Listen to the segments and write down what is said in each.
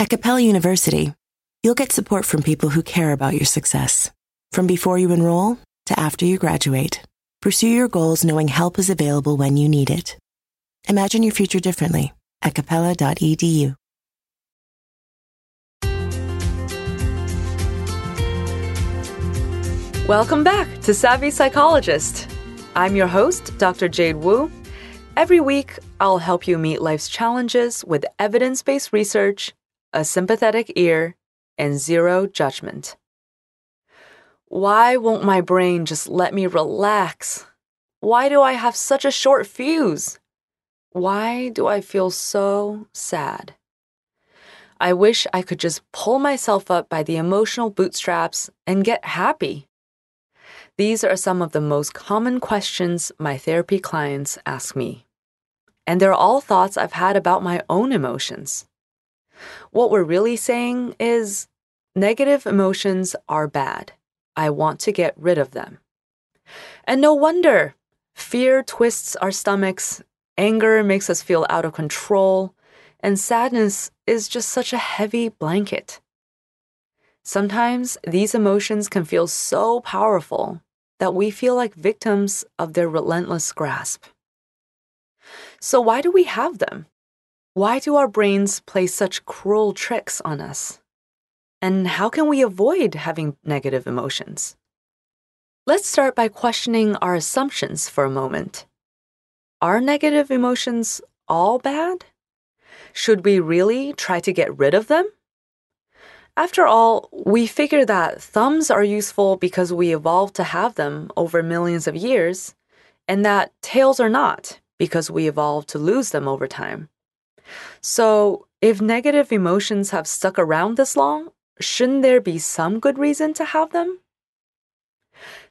At Capella University, you'll get support from people who care about your success. From before you enroll to after you graduate, pursue your goals knowing help is available when you need it. Imagine your future differently at capella.edu. Welcome back to Savvy Psychologist. I'm your host, Dr. Jade Wu. Every week, I'll help you meet life's challenges with evidence based research, a sympathetic ear, and zero judgment. Why won't my brain just let me relax? Why do I have such a short fuse? Why do I feel so sad? I wish I could just pull myself up by the emotional bootstraps and get happy. These are some of the most common questions my therapy clients ask me. And they're all thoughts I've had about my own emotions. What we're really saying is negative emotions are bad. I want to get rid of them. And no wonder fear twists our stomachs, anger makes us feel out of control, and sadness is just such a heavy blanket. Sometimes these emotions can feel so powerful that we feel like victims of their relentless grasp. So, why do we have them? Why do our brains play such cruel tricks on us? And how can we avoid having negative emotions? Let's start by questioning our assumptions for a moment. Are negative emotions all bad? Should we really try to get rid of them? After all, we figure that thumbs are useful because we evolved to have them over millions of years, and that tails are not because we evolved to lose them over time. So, if negative emotions have stuck around this long, shouldn't there be some good reason to have them?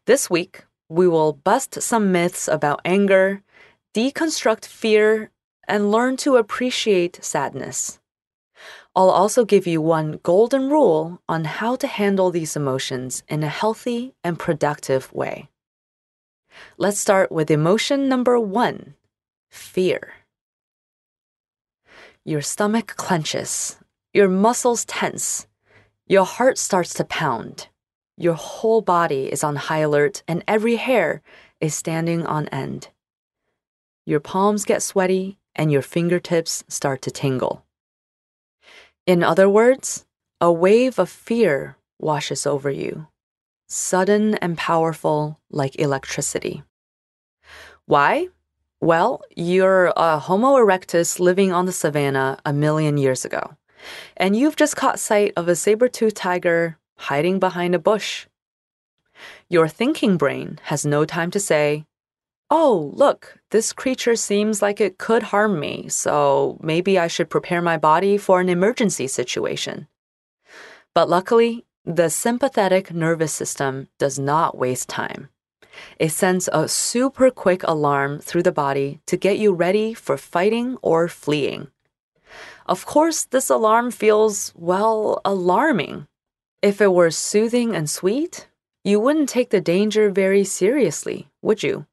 This week, we will bust some myths about anger, deconstruct fear, and learn to appreciate sadness. I'll also give you one golden rule on how to handle these emotions in a healthy and productive way. Let's start with emotion number one fear. Your stomach clenches, your muscles tense, your heart starts to pound, your whole body is on high alert, and every hair is standing on end. Your palms get sweaty, and your fingertips start to tingle. In other words, a wave of fear washes over you, sudden and powerful like electricity. Why? Well, you're a Homo erectus living on the savannah a million years ago, and you've just caught sight of a saber-toothed tiger hiding behind a bush. Your thinking brain has no time to say, Oh, look, this creature seems like it could harm me, so maybe I should prepare my body for an emergency situation. But luckily, the sympathetic nervous system does not waste time. It sends a super quick alarm through the body to get you ready for fighting or fleeing. Of course, this alarm feels, well, alarming. If it were soothing and sweet, you wouldn't take the danger very seriously, would you?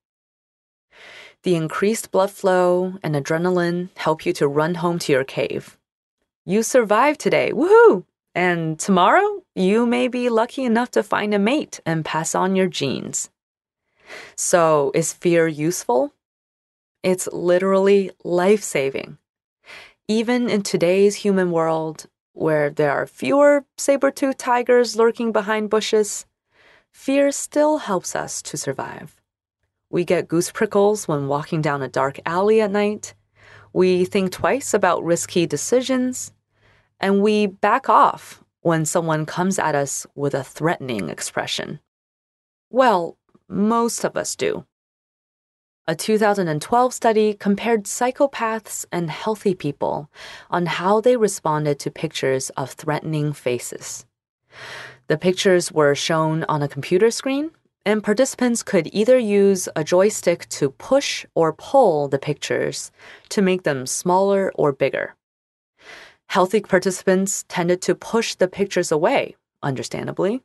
The increased blood flow and adrenaline help you to run home to your cave. You survived today, woohoo! And tomorrow, you may be lucky enough to find a mate and pass on your genes. So, is fear useful? It's literally life saving. Even in today's human world, where there are fewer saber toothed tigers lurking behind bushes, fear still helps us to survive. We get goose prickles when walking down a dark alley at night. We think twice about risky decisions. And we back off when someone comes at us with a threatening expression. Well, most of us do. a 2012 study compared psychopaths and healthy people on how they responded to pictures of threatening faces. The pictures were shown on a computer screen, and participants could either use a joystick to push or pull the pictures to make them smaller or bigger. Healthy participants tended to push the pictures away, understandably.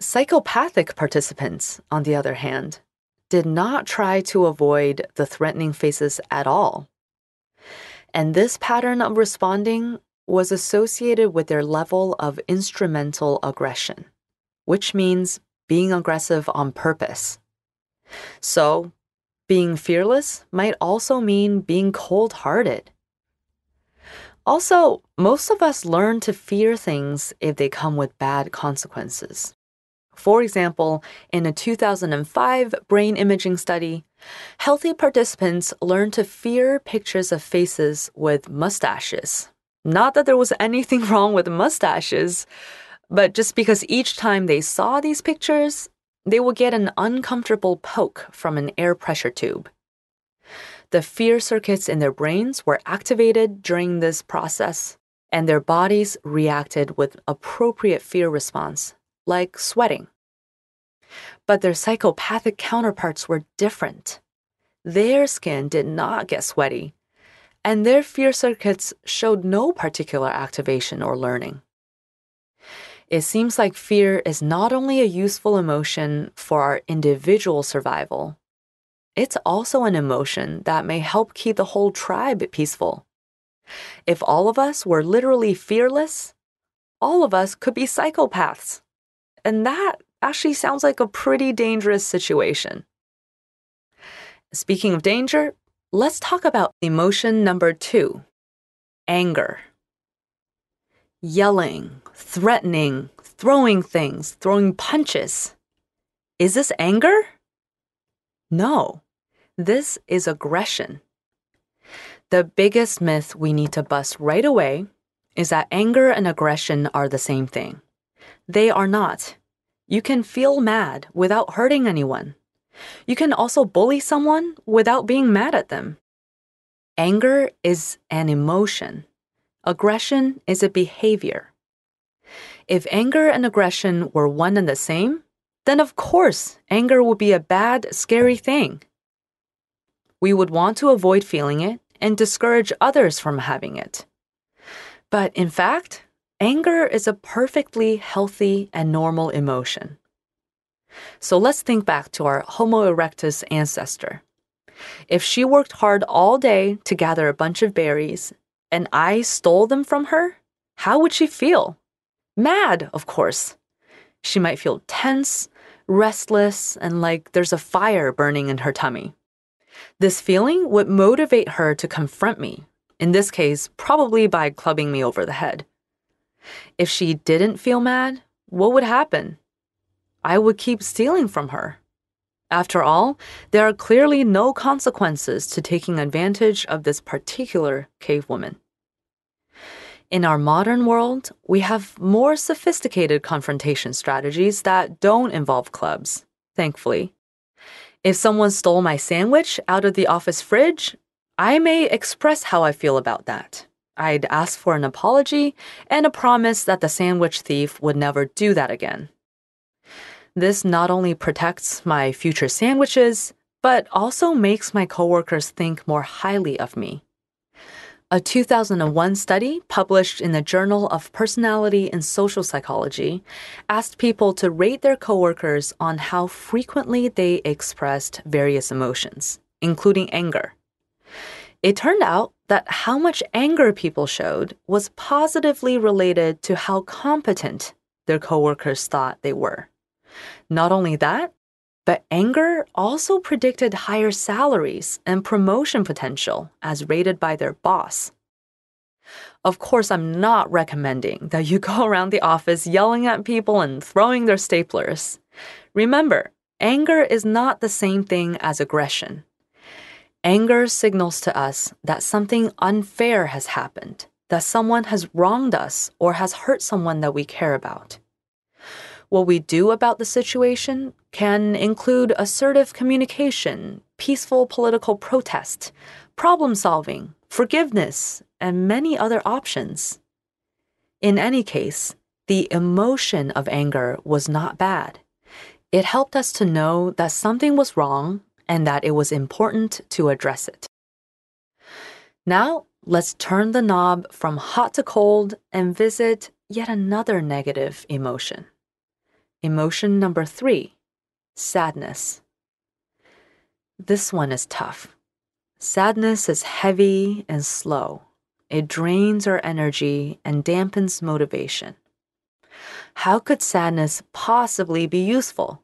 Psychopathic participants, on the other hand, did not try to avoid the threatening faces at all. And this pattern of responding was associated with their level of instrumental aggression, which means being aggressive on purpose. So, being fearless might also mean being cold hearted. Also, most of us learn to fear things if they come with bad consequences. For example, in a 2005 brain imaging study, healthy participants learned to fear pictures of faces with mustaches. Not that there was anything wrong with mustaches, but just because each time they saw these pictures, they would get an uncomfortable poke from an air pressure tube. The fear circuits in their brains were activated during this process, and their bodies reacted with appropriate fear response like sweating. But their psychopathic counterparts were different. Their skin did not get sweaty, and their fear circuits showed no particular activation or learning. It seems like fear is not only a useful emotion for our individual survival, it's also an emotion that may help keep the whole tribe peaceful. If all of us were literally fearless, all of us could be psychopaths. And that actually sounds like a pretty dangerous situation. Speaking of danger, let's talk about emotion number two anger. Yelling, threatening, throwing things, throwing punches. Is this anger? No, this is aggression. The biggest myth we need to bust right away is that anger and aggression are the same thing. They are not. You can feel mad without hurting anyone. You can also bully someone without being mad at them. Anger is an emotion. Aggression is a behavior. If anger and aggression were one and the same, then of course anger would be a bad, scary thing. We would want to avoid feeling it and discourage others from having it. But in fact, Anger is a perfectly healthy and normal emotion. So let's think back to our Homo erectus ancestor. If she worked hard all day to gather a bunch of berries and I stole them from her, how would she feel? Mad, of course. She might feel tense, restless, and like there's a fire burning in her tummy. This feeling would motivate her to confront me, in this case, probably by clubbing me over the head. If she didn't feel mad, what would happen? I would keep stealing from her. After all, there are clearly no consequences to taking advantage of this particular cave woman. In our modern world, we have more sophisticated confrontation strategies that don't involve clubs, thankfully. If someone stole my sandwich out of the office fridge, I may express how I feel about that. I'd ask for an apology and a promise that the sandwich thief would never do that again. This not only protects my future sandwiches, but also makes my coworkers think more highly of me. A 2001 study published in the Journal of Personality and Social Psychology asked people to rate their coworkers on how frequently they expressed various emotions, including anger. It turned out that how much anger people showed was positively related to how competent their coworkers thought they were. Not only that, but anger also predicted higher salaries and promotion potential as rated by their boss. Of course, I'm not recommending that you go around the office yelling at people and throwing their staplers. Remember, anger is not the same thing as aggression. Anger signals to us that something unfair has happened, that someone has wronged us or has hurt someone that we care about. What we do about the situation can include assertive communication, peaceful political protest, problem solving, forgiveness, and many other options. In any case, the emotion of anger was not bad. It helped us to know that something was wrong and that it was important to address it. Now, let's turn the knob from hot to cold and visit yet another negative emotion. Emotion number three sadness. This one is tough. Sadness is heavy and slow. It drains our energy and dampens motivation. How could sadness possibly be useful?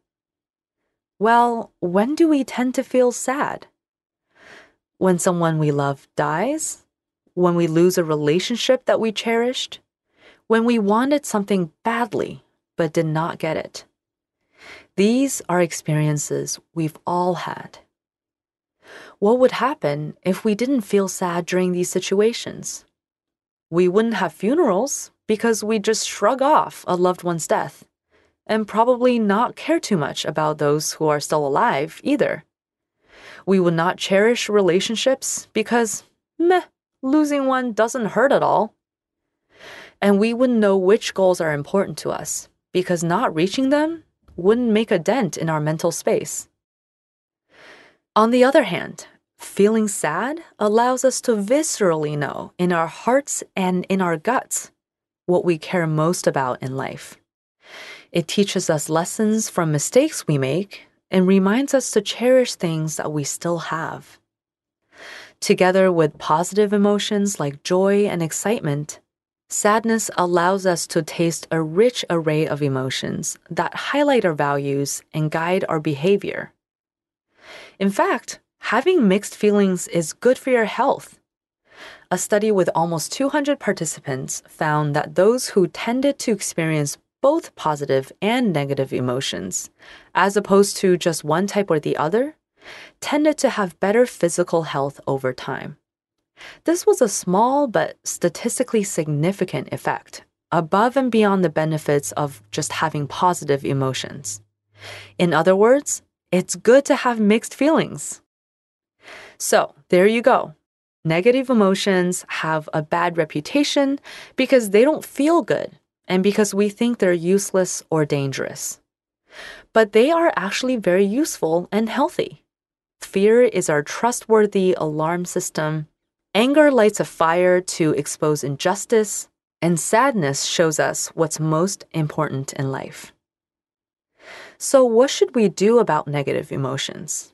Well, when do we tend to feel sad? When someone we love dies? When we lose a relationship that we cherished? When we wanted something badly but did not get it? These are experiences we've all had. What would happen if we didn't feel sad during these situations? We wouldn't have funerals because we just shrug off a loved one's death and probably not care too much about those who are still alive either. We would not cherish relationships because, meh, losing one doesn't hurt at all. And we wouldn't know which goals are important to us because not reaching them wouldn't make a dent in our mental space. On the other hand, feeling sad allows us to viscerally know in our hearts and in our guts what we care most about in life. It teaches us lessons from mistakes we make and reminds us to cherish things that we still have. Together with positive emotions like joy and excitement, sadness allows us to taste a rich array of emotions that highlight our values and guide our behavior. In fact, having mixed feelings is good for your health. A study with almost 200 participants found that those who tended to experience both positive and negative emotions, as opposed to just one type or the other, tended to have better physical health over time. This was a small but statistically significant effect, above and beyond the benefits of just having positive emotions. In other words, it's good to have mixed feelings. So, there you go. Negative emotions have a bad reputation because they don't feel good and because we think they're useless or dangerous. But they are actually very useful and healthy. Fear is our trustworthy alarm system. Anger lights a fire to expose injustice, and sadness shows us what's most important in life. So, what should we do about negative emotions?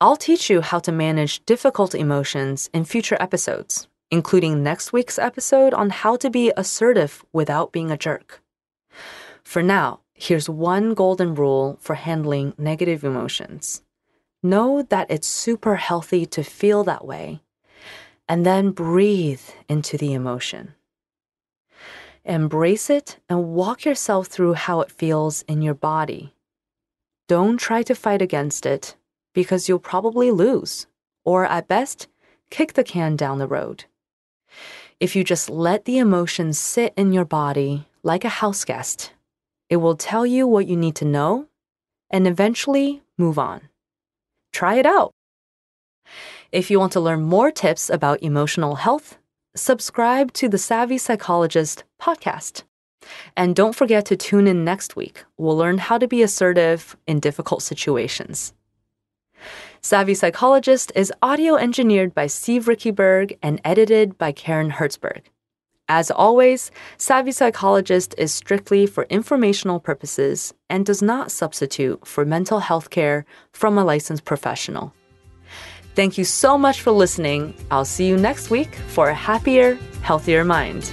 I'll teach you how to manage difficult emotions in future episodes, including next week's episode on how to be assertive without being a jerk. For now, here's one golden rule for handling negative emotions know that it's super healthy to feel that way, and then breathe into the emotion. Embrace it and walk yourself through how it feels in your body don't try to fight against it because you'll probably lose, or at best, kick the can down the road. If you just let the emotions sit in your body like a house guest, it will tell you what you need to know and eventually move on. Try it out. If you want to learn more tips about emotional health, subscribe to the Savvy Psychologist podcast. And don't forget to tune in next week. We'll learn how to be assertive in difficult situations. Savvy Psychologist is audio engineered by Steve Riekeberg and edited by Karen Hertzberg. As always, Savvy Psychologist is strictly for informational purposes and does not substitute for mental health care from a licensed professional. Thank you so much for listening. I'll see you next week for a happier, healthier mind.